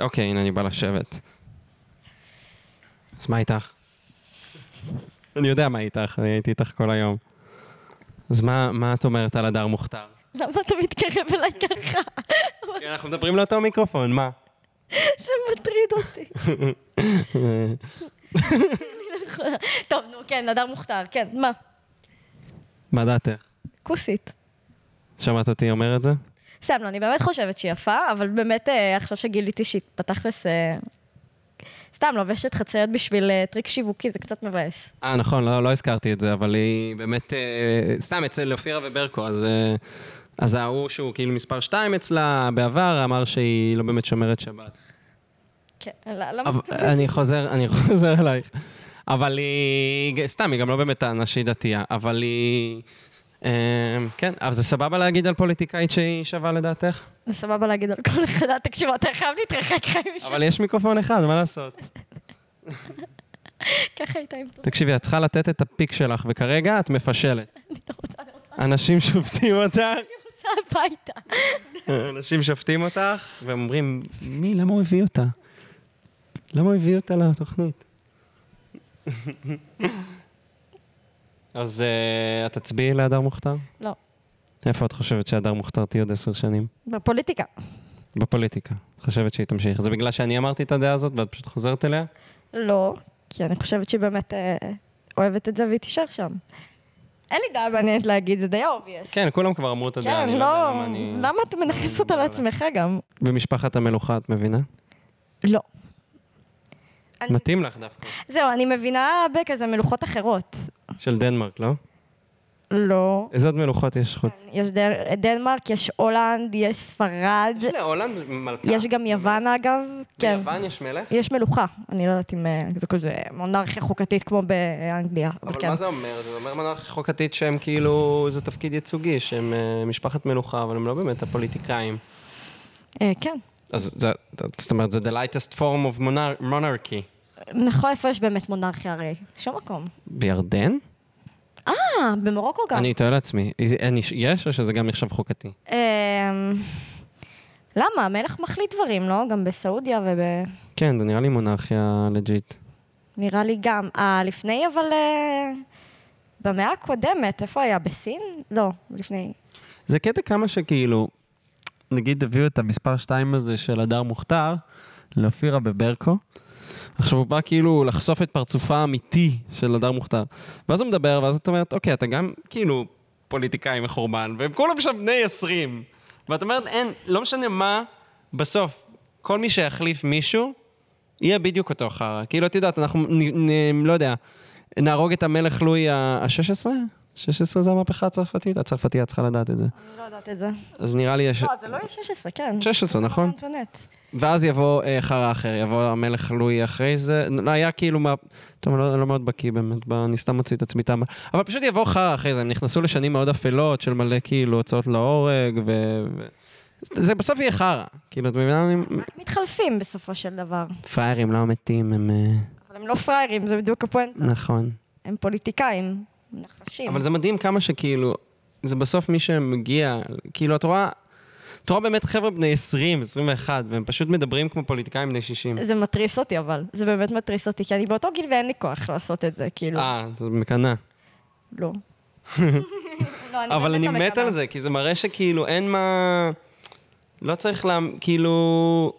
אוקיי, הנה אני בא לשבת. אז מה איתך? אני יודע מה איתך, אני הייתי איתך כל היום. אז מה, מה את אומרת על הדר מוכתר? למה אתה מתקרב אליי ככה? כי אנחנו מדברים לאותו מיקרופון, מה? זה מטריד אותי. טוב, נו, כן, נדר מוכתר, כן, מה? מה דעתך? כוסית. שמעת אותי אומר את זה? סתם, לא, אני באמת חושבת שהיא יפה, אבל באמת אה, עכשיו שגיליתי שהיא בתכלס... סתם, לובשת חצאיות בשביל אה, טריק שיווקי, זה קצת מבאס. אה, נכון, לא, לא הזכרתי את זה, אבל היא באמת, אה, סתם אצל אופירה וברקו, אז, אה, אז ההוא שהוא כאילו מספר 2 אצלה בעבר, אמר שהיא לא באמת שומרת שבת. כן, למה אבל, אתה... אני חוזר, אני חוזר אלייך. אבל היא, סתם, היא גם לא באמת טענה שהיא דתייה, אבל היא... אה, כן, אבל זה סבבה להגיד על פוליטיקאית שהיא שווה לדעתך? זה סבבה להגיד על כל אחד, תקשיב, אתה חייב להתרחק חיים משם. אבל יש מיקרופון אחד, מה לעשות? ככה הייתה עם. תקשיבי, את צריכה לתת את הפיק שלך, וכרגע את מפשלת. אני לא רוצה, אני רוצה, אנשים שופטים אותך, אני רוצה הביתה. אנשים שופטים אותך, והם אומרים, מי, למה הוא הביא אותה? למה הוא הביא אותה לתוכנית? אז אה, את תצביעי להדר מוכתר? לא. איפה את חושבת שהדר מוכתר תהיה עוד עשר שנים? בפוליטיקה. בפוליטיקה. את חושבת שהיא תמשיך. זה בגלל שאני אמרתי את הדעה הזאת ואת פשוט חוזרת אליה? לא, כי אני חושבת שהיא באמת אה, אוהבת את זה והיא תישאר שם. אין לי דעה מעניינת להגיד, זה די obvious. כן, כולם כבר אמרו את הדעה, כן, אני לא יודע לא, למה אני... למה אתה מנכס אותה לעצמך גם? במשפחת המלוכה, את מבינה? לא. אני- מתאים לך דווקא. זהו, אני מבינה בכזה מלוכות אחרות. של דנמרק, לא? לא. איזה עוד מלוכות יש חוץ? יש דר- דנמרק, יש הולנד, יש ספרד, יש להולנד מלכה. יש גם יוון אגב. כן. ביוון יש מלך? יש מלוכה, אני לא יודעת אם אה, זה כזה מונרכיה חוקתית כמו באנגליה. אבל כן. מה זה אומר? זה אומר מנהיגה חוקתית שהם כאילו, זה תפקיד ייצוגי, שהם אה, משפחת מלוכה, אבל הם לא באמת הפוליטיקאים. אה, כן. אז זה, זאת אומרת, זה the lightest form of monar- monarchy. נכון, איפה יש באמת מונרכיה הרי? שום מקום. בירדן? אה, במרוקו גם. אני תוהה לעצמי, אני- יש או שזה גם נחשב חוקתי? אמ, למה? המלך מחליט דברים, לא? גם בסעודיה וב... כן, זה נראה לי מונרכיה לג'יט. נראה לי גם. אה, לפני, אבל... אה, במאה הקודמת, איפה היה? בסין? לא, לפני. זה קטע כמה שכאילו, נגיד הביאו את המספר 2 הזה של הדר מוכתר לאופירה בברקו. עכשיו הוא בא כאילו לחשוף את פרצופה האמיתי של הדר מוכתר. ואז הוא מדבר, ואז את אומרת, אוקיי, אתה גם כאילו פוליטיקאי מחורבן, והם כולם שם בני 20. ואת אומרת, אין, לא משנה מה, בסוף, כל מי שיחליף מישהו, יהיה בדיוק אותו חרא. כאילו, את יודעת, אנחנו, נ, נ, לא יודע, נהרוג את המלך לואי ה-16? 16 זה המהפכה הצרפתית? הצרפתייה צריכה לדעת את זה. אני לא יודעת את זה. אז נראה לי יש... לא, זה לא יהיה 16, כן. 16, נכון? ואז יבוא אה, חרא אחר, יבוא המלך לואי אחרי זה, היה כאילו מה... טוב, אני לא, לא מאוד בקיא באמת, אני סתם מוציא את עצמי טעם. אבל פשוט יבוא חרא אחרי זה, הם נכנסו לשנים מאוד אפלות של מלא כאילו הוצאות להורג, ו... זה בסוף יהיה חרא. כאילו, את מבינה? מתחלפים בסופו של דבר. פראיירים לא מתים, הם... אה, אבל הם לא פראיירים, זה בדיוק הפואנטה. נכון. הם פוליטיקאים, נחשים. אבל זה מדהים כמה שכאילו, זה בסוף מי שמגיע, כאילו, את רואה, את רואה באמת חבר'ה בני 20, 21, והם פשוט מדברים כמו פוליטיקאים בני 60. זה מתריס אותי אבל, זה באמת מתריס אותי, כי אני באותו גיל ואין לי כוח לעשות את זה, כאילו, אה, זה מקנא. לא. לא, אבל באמת אני לא מת מקנאה. על זה, כי זה מראה שכאילו אין מה... לא צריך לה... כאילו...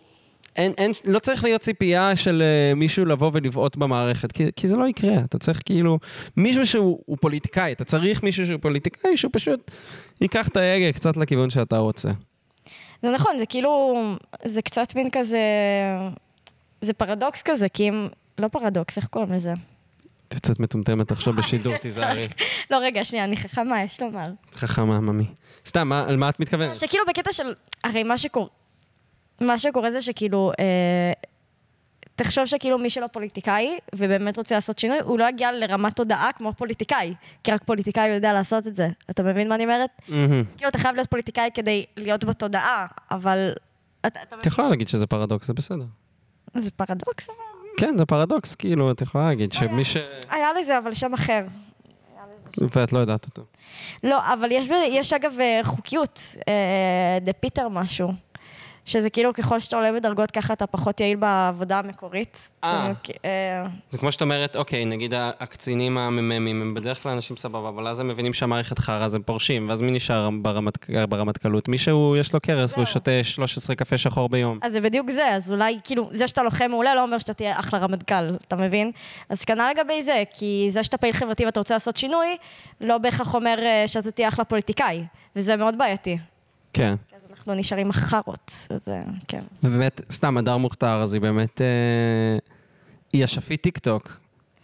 אין, אין, לא צריך להיות ציפייה של uh, מישהו לבוא ולבעוט במערכת, כי, כי זה לא יקרה. אתה צריך כאילו מישהו שהוא הוא פוליטיקאי, אתה צריך מישהו שהוא פוליטיקאי, שהוא פשוט ייקח את ההגה קצת לכיוון שאתה רוצה. זה נכון, זה כאילו, זה קצת מין כזה, זה פרדוקס כזה, כי אם, לא פרדוקס, איך קוראים לזה? את יוצאת מטומטמת עכשיו בשידור, תיזהרי. לא, רגע, שנייה, אני חכמה, יש לומר. חכמה, ממי. סתם, על מה את מתכוונת? שכאילו בקטע של, הרי מה שקורה, מה שקורה זה שכאילו, אה, תחשוב שכאילו מי שלא פוליטיקאי, ובאמת רוצה לעשות שינוי, הוא לא יגיע לרמת תודעה כמו פוליטיקאי, כי רק פוליטיקאי יודע לעשות את זה. אתה מבין מה אני אומרת? מהמם. כאילו, אתה חייב להיות פוליטיקאי כדי להיות בתודעה, אבל... את יכולה להגיד שזה פרדוקס, זה בסדר. זה פרדוקס? כן, זה פרדוקס, כאילו, את יכולה להגיד שמי ש... היה לזה אבל שם אחר. ואת לא יודעת אותו. לא, אבל יש אגב אה, חוקיות, אה, the Peter משהו, שזה כאילו ככל שאתה עולה בדרגות ככה אתה פחות יעיל בעבודה המקורית. אה. אה, זה כמו שאת אומרת, אוקיי, נגיד הקצינים המ"מים הם בדרך כלל אנשים סבבה, אבל אז הם מבינים שהמערכת חרא, אז הם פורשים, ואז מי נשאר ברמת- ברמטכ"לות? מי שהוא, יש לו קרס והוא. שותה 13 קפה שחור ביום. אז זה בדיוק זה, אז אולי, כאילו, זה שאתה לוחם מעולה לא אומר שאתה תהיה אחלה רמטכ"ל, אתה מבין? אז כנ"ל לגבי זה, כי זה שאתה פעיל חברתי ואתה רוצה לעשות שינוי, לא בהכרח אומר אה, שאתה תהיה אחלה פוליטיקאי, וזה מאוד בעייתי. כן. אנחנו נשארים אחרות, אז כן. ובאמת, סתם, הדר מוכתר, אז היא באמת... אה, היא אשפית טיק טוק.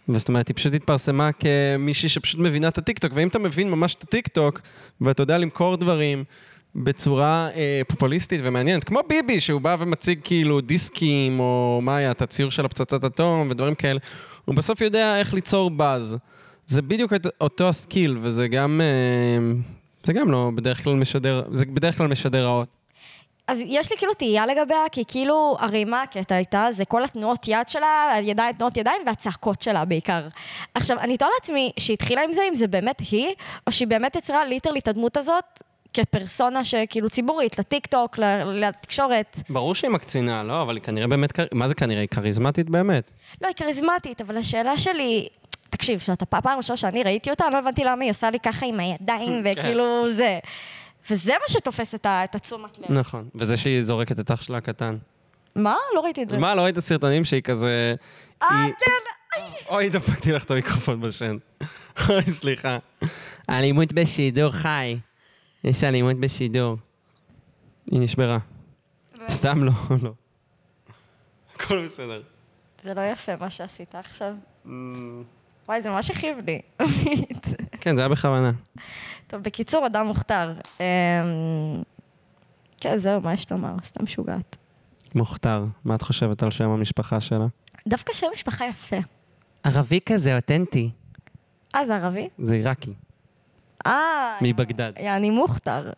וזאת אומרת, היא פשוט התפרסמה כמישהי שפשוט מבינה את הטיק טוק, ואם אתה מבין ממש את הטיק טוק, ואתה יודע למכור דברים בצורה אה, פופוליסטית ומעניינת, כמו ביבי, שהוא בא ומציג כאילו דיסקים, או מה היה, את הציור של הפצצת אטום ודברים כאלה, הוא בסוף יודע איך ליצור באז. זה בדיוק אותו הסקיל, וזה גם... אה, זה גם לא בדרך כלל משדר, זה בדרך כלל משדר רעות. אז יש לי כאילו תהייה לגביה, כי כאילו, הרי מה הקטע הייתה? זה כל התנועות יד שלה, הידיים, תנועות ידיים והצעקות שלה בעיקר. עכשיו, אני תוהה לעצמי שהתחילה עם זה, אם זה באמת היא, או שהיא באמת יצרה literally את הדמות הזאת כפרסונה שכאילו ציבורית, לטיק-טוק, ל- לתקשורת. ברור שהיא מקצינה, לא? אבל היא כנראה באמת, מה זה כנראה? היא כריזמטית באמת. לא, היא כריזמטית, אבל השאלה שלי... תקשיב, שאתה פעם ראשונה שאני ראיתי אותה, לא הבנתי למה היא עושה לי ככה עם הידיים, וכאילו זה. וזה מה שתופס את התשומת לב. נכון. וזה שהיא זורקת את אח שלה הקטן. מה? לא ראיתי את זה. מה, לא ראית סרטונים שהיא כזה... אה, כן. אוי, דפקתי לך את המיקרופון בשן. אוי, סליחה. אלימות בשידור חי. יש אלימות בשידור. היא נשברה. סתם לא, לא. הכל בסדר. זה לא יפה מה שעשית עכשיו. וואי, זה ממש הכאיב לי. כן, זה היה בכוונה. טוב, בקיצור, אדם מוכתר. אמ, כן, זהו, מה יש לומר? סתם משוגעת. מוכתר, מה את חושבת על שם המשפחה שלה? דווקא שם משפחה יפה. ערבי כזה, אותנטי. אה, זה ערבי? זה עיראקי. אה... מבגדד. יעני מוכתר.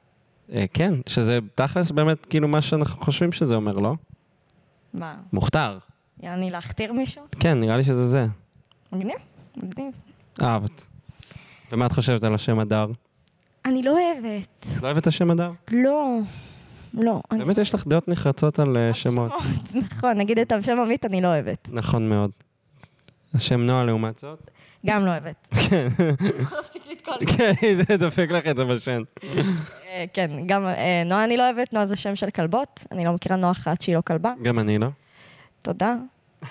אה, כן, שזה תכלס באמת כאילו מה שאנחנו חושבים שזה אומר, לא? מה? מוכתר. יעני להכתיר מישהו? כן, נראה לי שזה זה. מגניב, מגניב. אהבת. ומה את חושבת על השם הדר? אני לא אוהבת. את לא אוהבת את השם הדר? לא. לא. באמת יש לך דעות נחרצות על אה, שמות. נכון, נגיד את השם עמית אני לא אוהבת. נכון מאוד. השם נועה לעומת זאת? גם לא אוהבת. כן, כן, זה דופק לך את זה בשן. אה, כן, גם אה, נועה אני לא אוהבת, נועה זה שם של כלבות. אני לא מכירה נועה אחת שהיא לא כלבה. גם אני לא. תודה.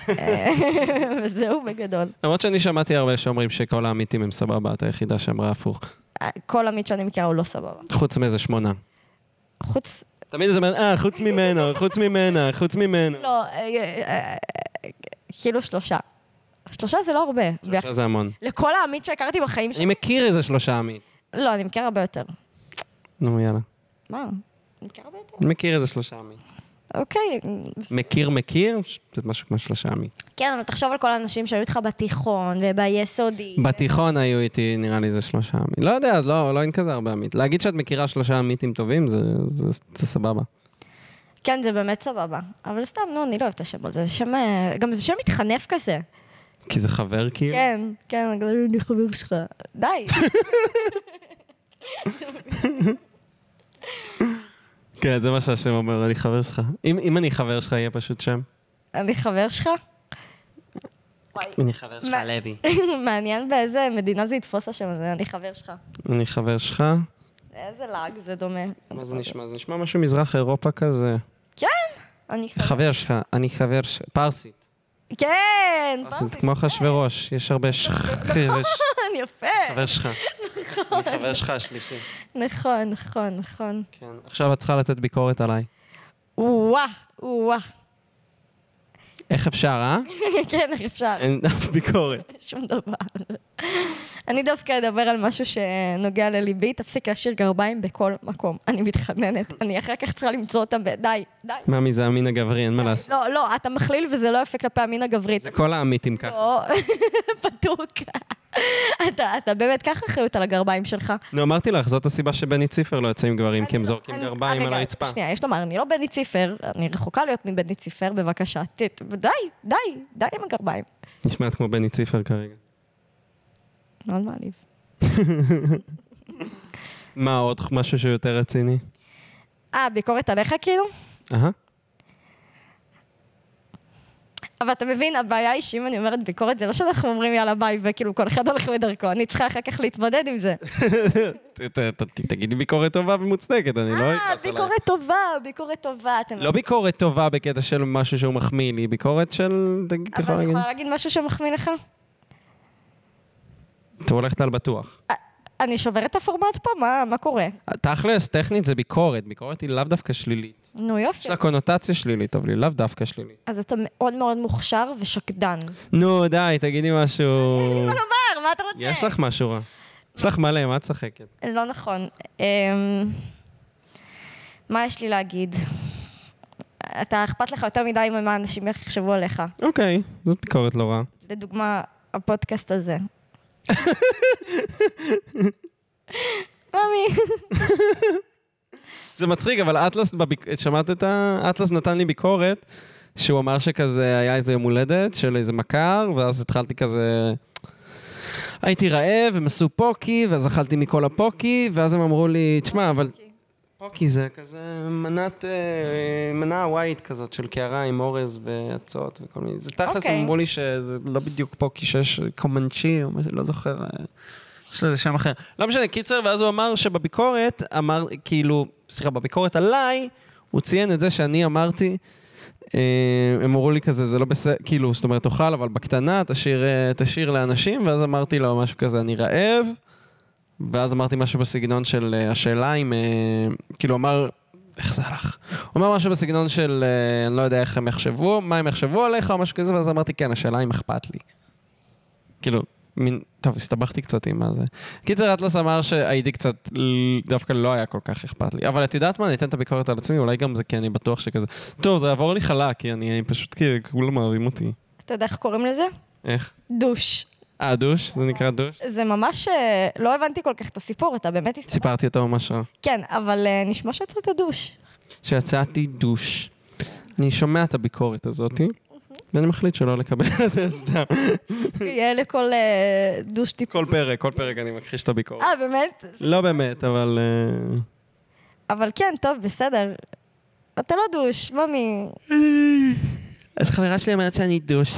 אה, וזהו בגדול. למרות שאני שמעתי הרבה שאומרים שכל העמיתים הם סבבה, את היחידה שאמרה הפוך. אה, כל עמית שאני מכירה הוא לא סבבה. חוץ מאיזה שמונה. חוץ... תמיד זה אומר, אה, חוץ ממנו, חוץ ממנה, חוץ ממנו. לא, אה, כאילו שלושה. שלושה זה לא הרבה. שלושה זה המון. לכל העמית שהכרתי בחיים אני שלי... מכיר איזה שלושה עמית. לא, אני מכירה הרבה יותר. נו, יאללה. מה? אני מכירה הרבה יותר? אני מכיר איזה שלושה עמית. אוקיי. מכיר, מכיר, זה משהו כמו שלושה עמית. כן, אבל תחשוב על כל האנשים שהיו איתך בתיכון וביסודי. בתיכון היו איתי, נראה לי זה שלושה עמית. לא יודע, אז לא, לא אין כזה הרבה עמית. להגיד שאת מכירה שלושה עמיתים טובים, זה, זה, זה סבבה. כן, זה באמת סבבה. אבל סתם, נו, אני לא אוהבת את השם הזה. זה שם... אה, גם זה שם מתחנף כזה. כי זה חבר כאילו? כן, כן, אני חבר שלך. די. כן, זה מה שהשם אומר, אני חבר שלך. אם, אם אני חבר שלך, יהיה פשוט שם. אני חבר שלך? אני חבר שלך? לוי. מעניין באיזה מדינה זה יתפוס השם הזה, אני חבר שלך. אני חבר שלך. איזה לעג זה דומה. מה זה נשמע? זה נשמע משהו מזרח אירופה כזה. כן, אני חבר. חבר שלך, אני חבר שלך. פרסית. כן, פרסית, כמו אחשוורוש, יש הרבה שח... יפה. חבר שלך. אני חבר שלך השלישי. נכון, נכון, נכון. כן. עכשיו את צריכה לתת ביקורת עליי. וואה, וואה. איך אפשר, אה? כן, איך אפשר? אין אף ביקורת. שום דבר. אני דווקא אדבר על משהו שנוגע לליבי, תפסיק להשאיר גרביים בכל מקום. אני מתחננת, אני אחר כך צריכה למצוא אותם ב... די, די. מאמי, זה המין הגברי, אין מה לעשות. לא, לא, אתה מכליל וזה לא יפה כלפי המין הגברית. זה כל העמיתים ככה. לא, פתוק. אתה, אתה באמת, קח אחריות על הגרביים שלך. נו, אמרתי לך, זאת הסיבה שבני ציפר לא יוצא עם גברים, כי הם אני- זורקים אני- גרביים על הרצפה. שנייה, יש לומר, אני לא בני ציפר, אני רחוקה להיות מבני ציפר, בבקשה. די, די, די עם הגרביים. נשמעת כמו בני ציפר כרגע. מאוד מעליב. מה, עוד משהו שהוא יותר רציני? אה, ביקורת עליך כאילו? אהה. אבל אתה מבין, הבעיה היא שאם אני אומרת ביקורת, זה לא שאנחנו אומרים יאללה ביי, וכאילו כל אחד הולך לדרכו, אני צריכה אחר כך להתמודד עם זה. תגידי ביקורת טובה ומוצדקת, אני לא אה, אכעס עלייך. ביקורת טובה, ביקורת טובה. לא ביקורת טובה בקטע של משהו שהוא מחמיא לי, ביקורת של... תגיד, אתה יכול אבל אני? יכולה להגיד משהו שמחמיא לך? אתה הולכת על בטוח. אני שוברת את הפורמט פה? מה מה קורה? תכלס, טכנית זה ביקורת. ביקורת היא לאו דווקא שלילית. נו יופי. יש לה קונוטציה שלילית, אבל היא לאו דווקא שלילית. אז אתה מאוד מאוד מוכשר ושקדן. נו, די, תגידי משהו... מה לומר? מה אתה רוצה? יש לך משהו רע. יש לך מלא, מה את צחקת? לא נכון. אמ, מה יש לי להגיד? אתה, אכפת לך יותר מדי ממה אנשים יחשבו עליך. אוקיי, זאת ביקורת לא רעה. לדוגמה, הפודקאסט הזה. ממי. זה מצחיק, אבל אטלס. שמעת את ה... אטלס נתן לי ביקורת, שהוא אמר שכזה היה איזה יום הולדת של איזה מכר, ואז התחלתי כזה... הייתי רעב, הם עשו פוקי, ואז אכלתי מכל הפוקי, ואז הם אמרו לי, תשמע, אבל זה כזה מנת, אה, מנה ווייט כזאת של קערה עם אורז ואצות וכל מיני, זה תכלס, אוקיי. הם אמרו לי שזה לא בדיוק פוקי, שיש קומנצ'י או משהו, לא זוכר. אה, יש לזה שם אחר. לא משנה, קיצר, ואז הוא אמר שבביקורת, אמר, כאילו, סליחה, בביקורת עליי, הוא ציין את זה שאני אמרתי, אה, הם אמרו לי כזה, זה לא בסדר, כאילו, זאת אומרת, תאכל, אבל בקטנה, תשאיר, תשאיר לאנשים, ואז אמרתי לו משהו כזה, אני רעב, ואז אמרתי משהו בסגנון של השאלה אם, כאילו, אמר, איך זה הלך? הוא אמר משהו בסגנון של, אה, אני לא יודע איך הם יחשבו, מה הם יחשבו עליך או משהו כזה, ואז אמרתי, כן, השאלה אם אכפת לי. כאילו, מין, טוב, הסתבכתי קצת עם מה זה. קיצר, אטלס אמר שהייתי קצת, דווקא לא היה כל כך אכפת לי. אבל את יודעת מה, אני אתן את הביקורת על עצמי, אולי גם זה כי אני בטוח שכזה, טוב, זה יעבור לי חלק, כי אני פשוט, כי כולם אוהבים אותי. אתה יודע איך קוראים לזה? איך? דוש. אה, דוש? זה נקרא דוש? זה ממש... אה, לא הבנתי כל כך את הסיפור, אתה באמת... סיפרתי אותו ממש רע. כן, אבל אה, נשמע שיצאת דוש. שיצאתי דוש. אני שומע את הביקורת הזאתי, ואני מחליט שלא לקבל את זה סתם. יהיה לכל אה, דוש טיפ. כל פרק, כל פרק אני מכחיש את הביקורת. אה, באמת? לא באמת, אבל... אבל כן, טוב, בסדר. אתה לא דוש, ממי. אז חברה שלי אומרת שאני דוש.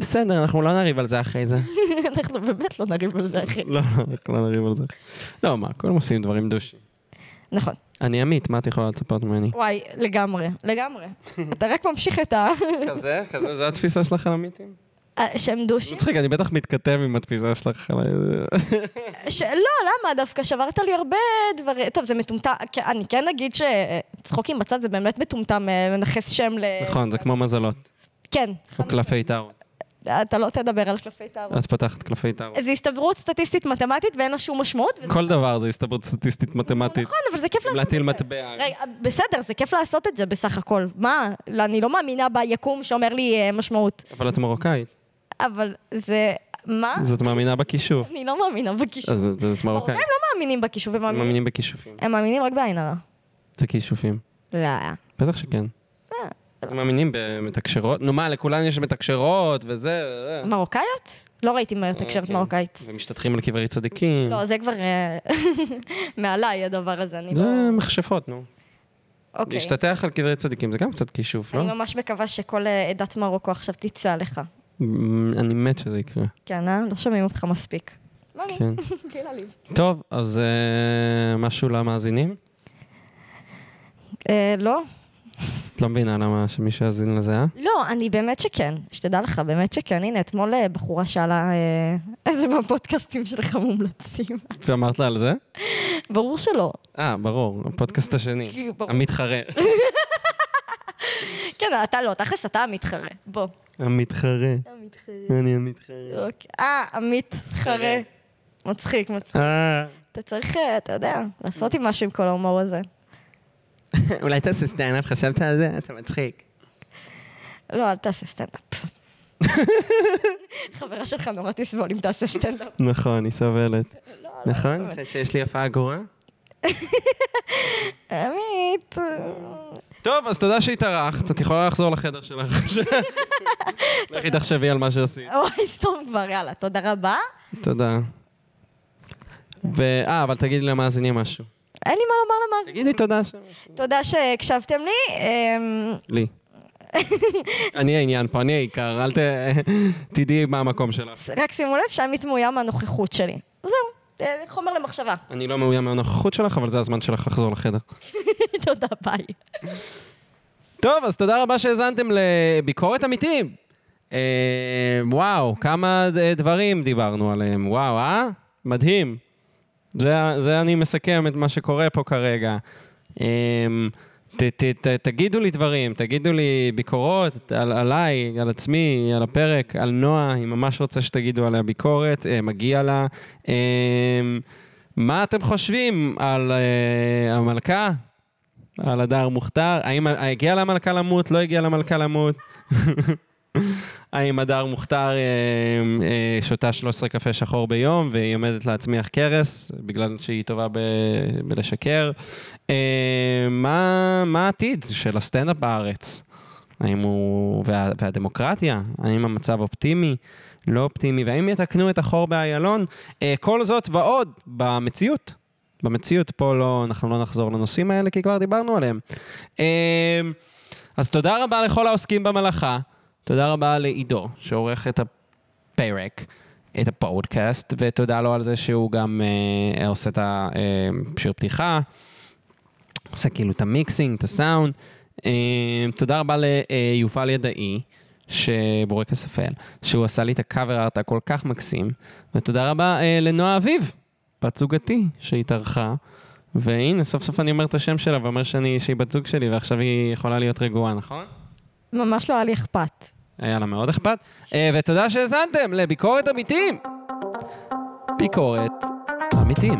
בסדר, אנחנו לא נריב על זה אחרי זה. אנחנו באמת לא נריב על זה, אחי. לא, לא, אנחנו לא נריב על זה. לא, מה, כולם עושים דברים דושים. נכון. אני עמית, מה את יכולה לצפות ממני? וואי, לגמרי, לגמרי. אתה רק ממשיך את ה... כזה? כזה? זו התפיסה שלך על עמיתים? אה, שהם דושים? מצחיק, אני בטח מתכתב עם התפיסה שלך על... ש... לא, למה? דווקא שברת לי הרבה דברים. טוב, זה מטומטם. אני כן אגיד שצחוקים בצד זה באמת מטומטם אה, לנכס שם ל... נכון, זה כמו מזלות. כן. או קלפי טארו. אתה לא תדבר על קלפי תערובת. את פתחת קלפי טארו. זו הסתברות סטטיסטית מתמטית ואין לה שום משמעות. וזה- כל דבר זה הסתברות סטטיסטית מתמטית. נכון, אבל זה כיף לעשות להטיל את זה. מטבע. רגע, בסדר, זה כיף לעשות את זה בסך הכל. מה? לא, אני לא מאמינה ביקום שאומר לי אה, משמעות. אבל את מרוקאית. אבל זה... מה? אז את מאמינה בכישוף. אני לא מאמינה בכישוף. אז זה- זה מרוקאי. מרוקאים לא מאמינים בכישוף, הם הם מאמינים... מאמינים בכישופים. הם מאמינים רק בעין הרע. זה כישופים. לא. בטח שכן. אתם מאמינים במתקשרות? נו מה, לכולן יש מתקשרות וזה, וזה. מרוקאיות? לא ראיתי מתקשרת כן. מרוקאית. ומשתטחים על קברי צדיקים. לא, זה כבר אה, מעליי הדבר הזה, אני זה לא... מכשפות, נו. אוקיי. להשתטח על קברי צדיקים זה גם קצת כישוף, לא? אני ממש מקווה שכל אה, עדת מרוקו עכשיו תצא עליך. אני מת שזה יקרה. כן, אה? לא שומעים אותך מספיק. לא, אני, כן. להעליב. טוב, אז אה, משהו למאזינים? אה, לא? את לא מבינה למה שמישהו יאזין לזה, אה? לא, אני באמת שכן. שתדע לך, באמת שכן. הנה, אתמול אה, בחורה שאלה אה, איזה מהפודקאסטים שלך מומלצים. ואמרת לה על זה? ברור שלא. אה, ברור, הפודקאסט השני. המתחרה. כן, אתה לא, תכלס אתה המתחרה. בוא. המתחרה. המתחרה. אני המתחרה. אוקיי. אה, המתחרה. מצחיק, מצחיק. אה. אתה צריך, אתה יודע, לעשות עם משהו עם כל ההומור הזה. אולי תעשה סטנדאפ, חשבת על זה? אתה מצחיק. לא, אל תעשה סטנדאפ. חברה שלך נורא תסבול אם תעשה סטנדאפ. נכון, היא סובלת. לא, נכון? באמת. אחרי שיש לי הופעה גרועה? עמית. טוב, אז תודה שהתארחת, את יכולה לחזור לחדר שלך. לכי תחשבי על מה שעשית. אוי, סתום כבר, יאללה, תודה רבה. תודה. ו... אה, אבל תגידי למאזינים משהו. אין לי מה לומר למאזינים. תגידי תודה ש... תודה שהקשבתם לי. אמ, לי. אני העניין פה, אני העיקר, אל ת... תדעי מה המקום שלך. רק שימו לב שעמית מאוים מהנוכחות שלי. זהו, אה, חומר למחשבה. אני לא מאוים מהנוכחות שלך, אבל זה הזמן שלך לחזור לחדר. תודה, ביי. טוב, אז תודה רבה שהאזנתם לביקורת אמיתים. אה, וואו, כמה אה, דברים דיברנו עליהם. וואו, אה? מדהים. זה, זה אני מסכם את מה שקורה פה כרגע. אה, ת, ת, ת, תגידו לי דברים, תגידו לי ביקורות על, עליי, על עצמי, על הפרק, על נועה, היא ממש רוצה שתגידו עליה ביקורת, אה, מגיע לה. אה, מה אתם חושבים על אה, המלכה? על הדר מוכתר? האם הגיע למלכה למות? לא הגיע למלכה למות? האם הדר מוכתר אה, אה, שותה 13 קפה שחור ביום והיא עומדת להצמיח קרס בגלל שהיא טובה ב- בלשקר? אה, מה, מה העתיד של הסטנדאפ בארץ? האם הוא... וה, והדמוקרטיה? האם המצב אופטימי? לא אופטימי? והאם יתקנו את החור באיילון? כל זאת ועוד במציאות. במציאות פה לא, אנחנו לא נחזור לנושאים האלה כי כבר דיברנו עליהם. אז תודה רבה לכל העוסקים במלאכה. תודה רבה לעידו, שעורך את הפרק, את הפודקאסט, ותודה לו על זה שהוא גם אה, עושה את השיר פתיחה, עושה כאילו את המיקסינג, את הסאונד. אה, תודה רבה ליובל ידעי, שבורקס אפל, שהוא עשה לי את הקאבר ארט הכל כך מקסים, ותודה רבה אה, לנועה אביב, בת זוגתי, שהתארחה. והנה, סוף סוף אני אומר את השם שלה ואומר שאני, שהיא בת זוג שלי, ועכשיו היא יכולה להיות רגועה, נכון? ממש לא היה לי אכפת. היה לה מאוד אכפת. אה, ותודה שהאזנתם לביקורת אמיתים. ביקורת אמיתים.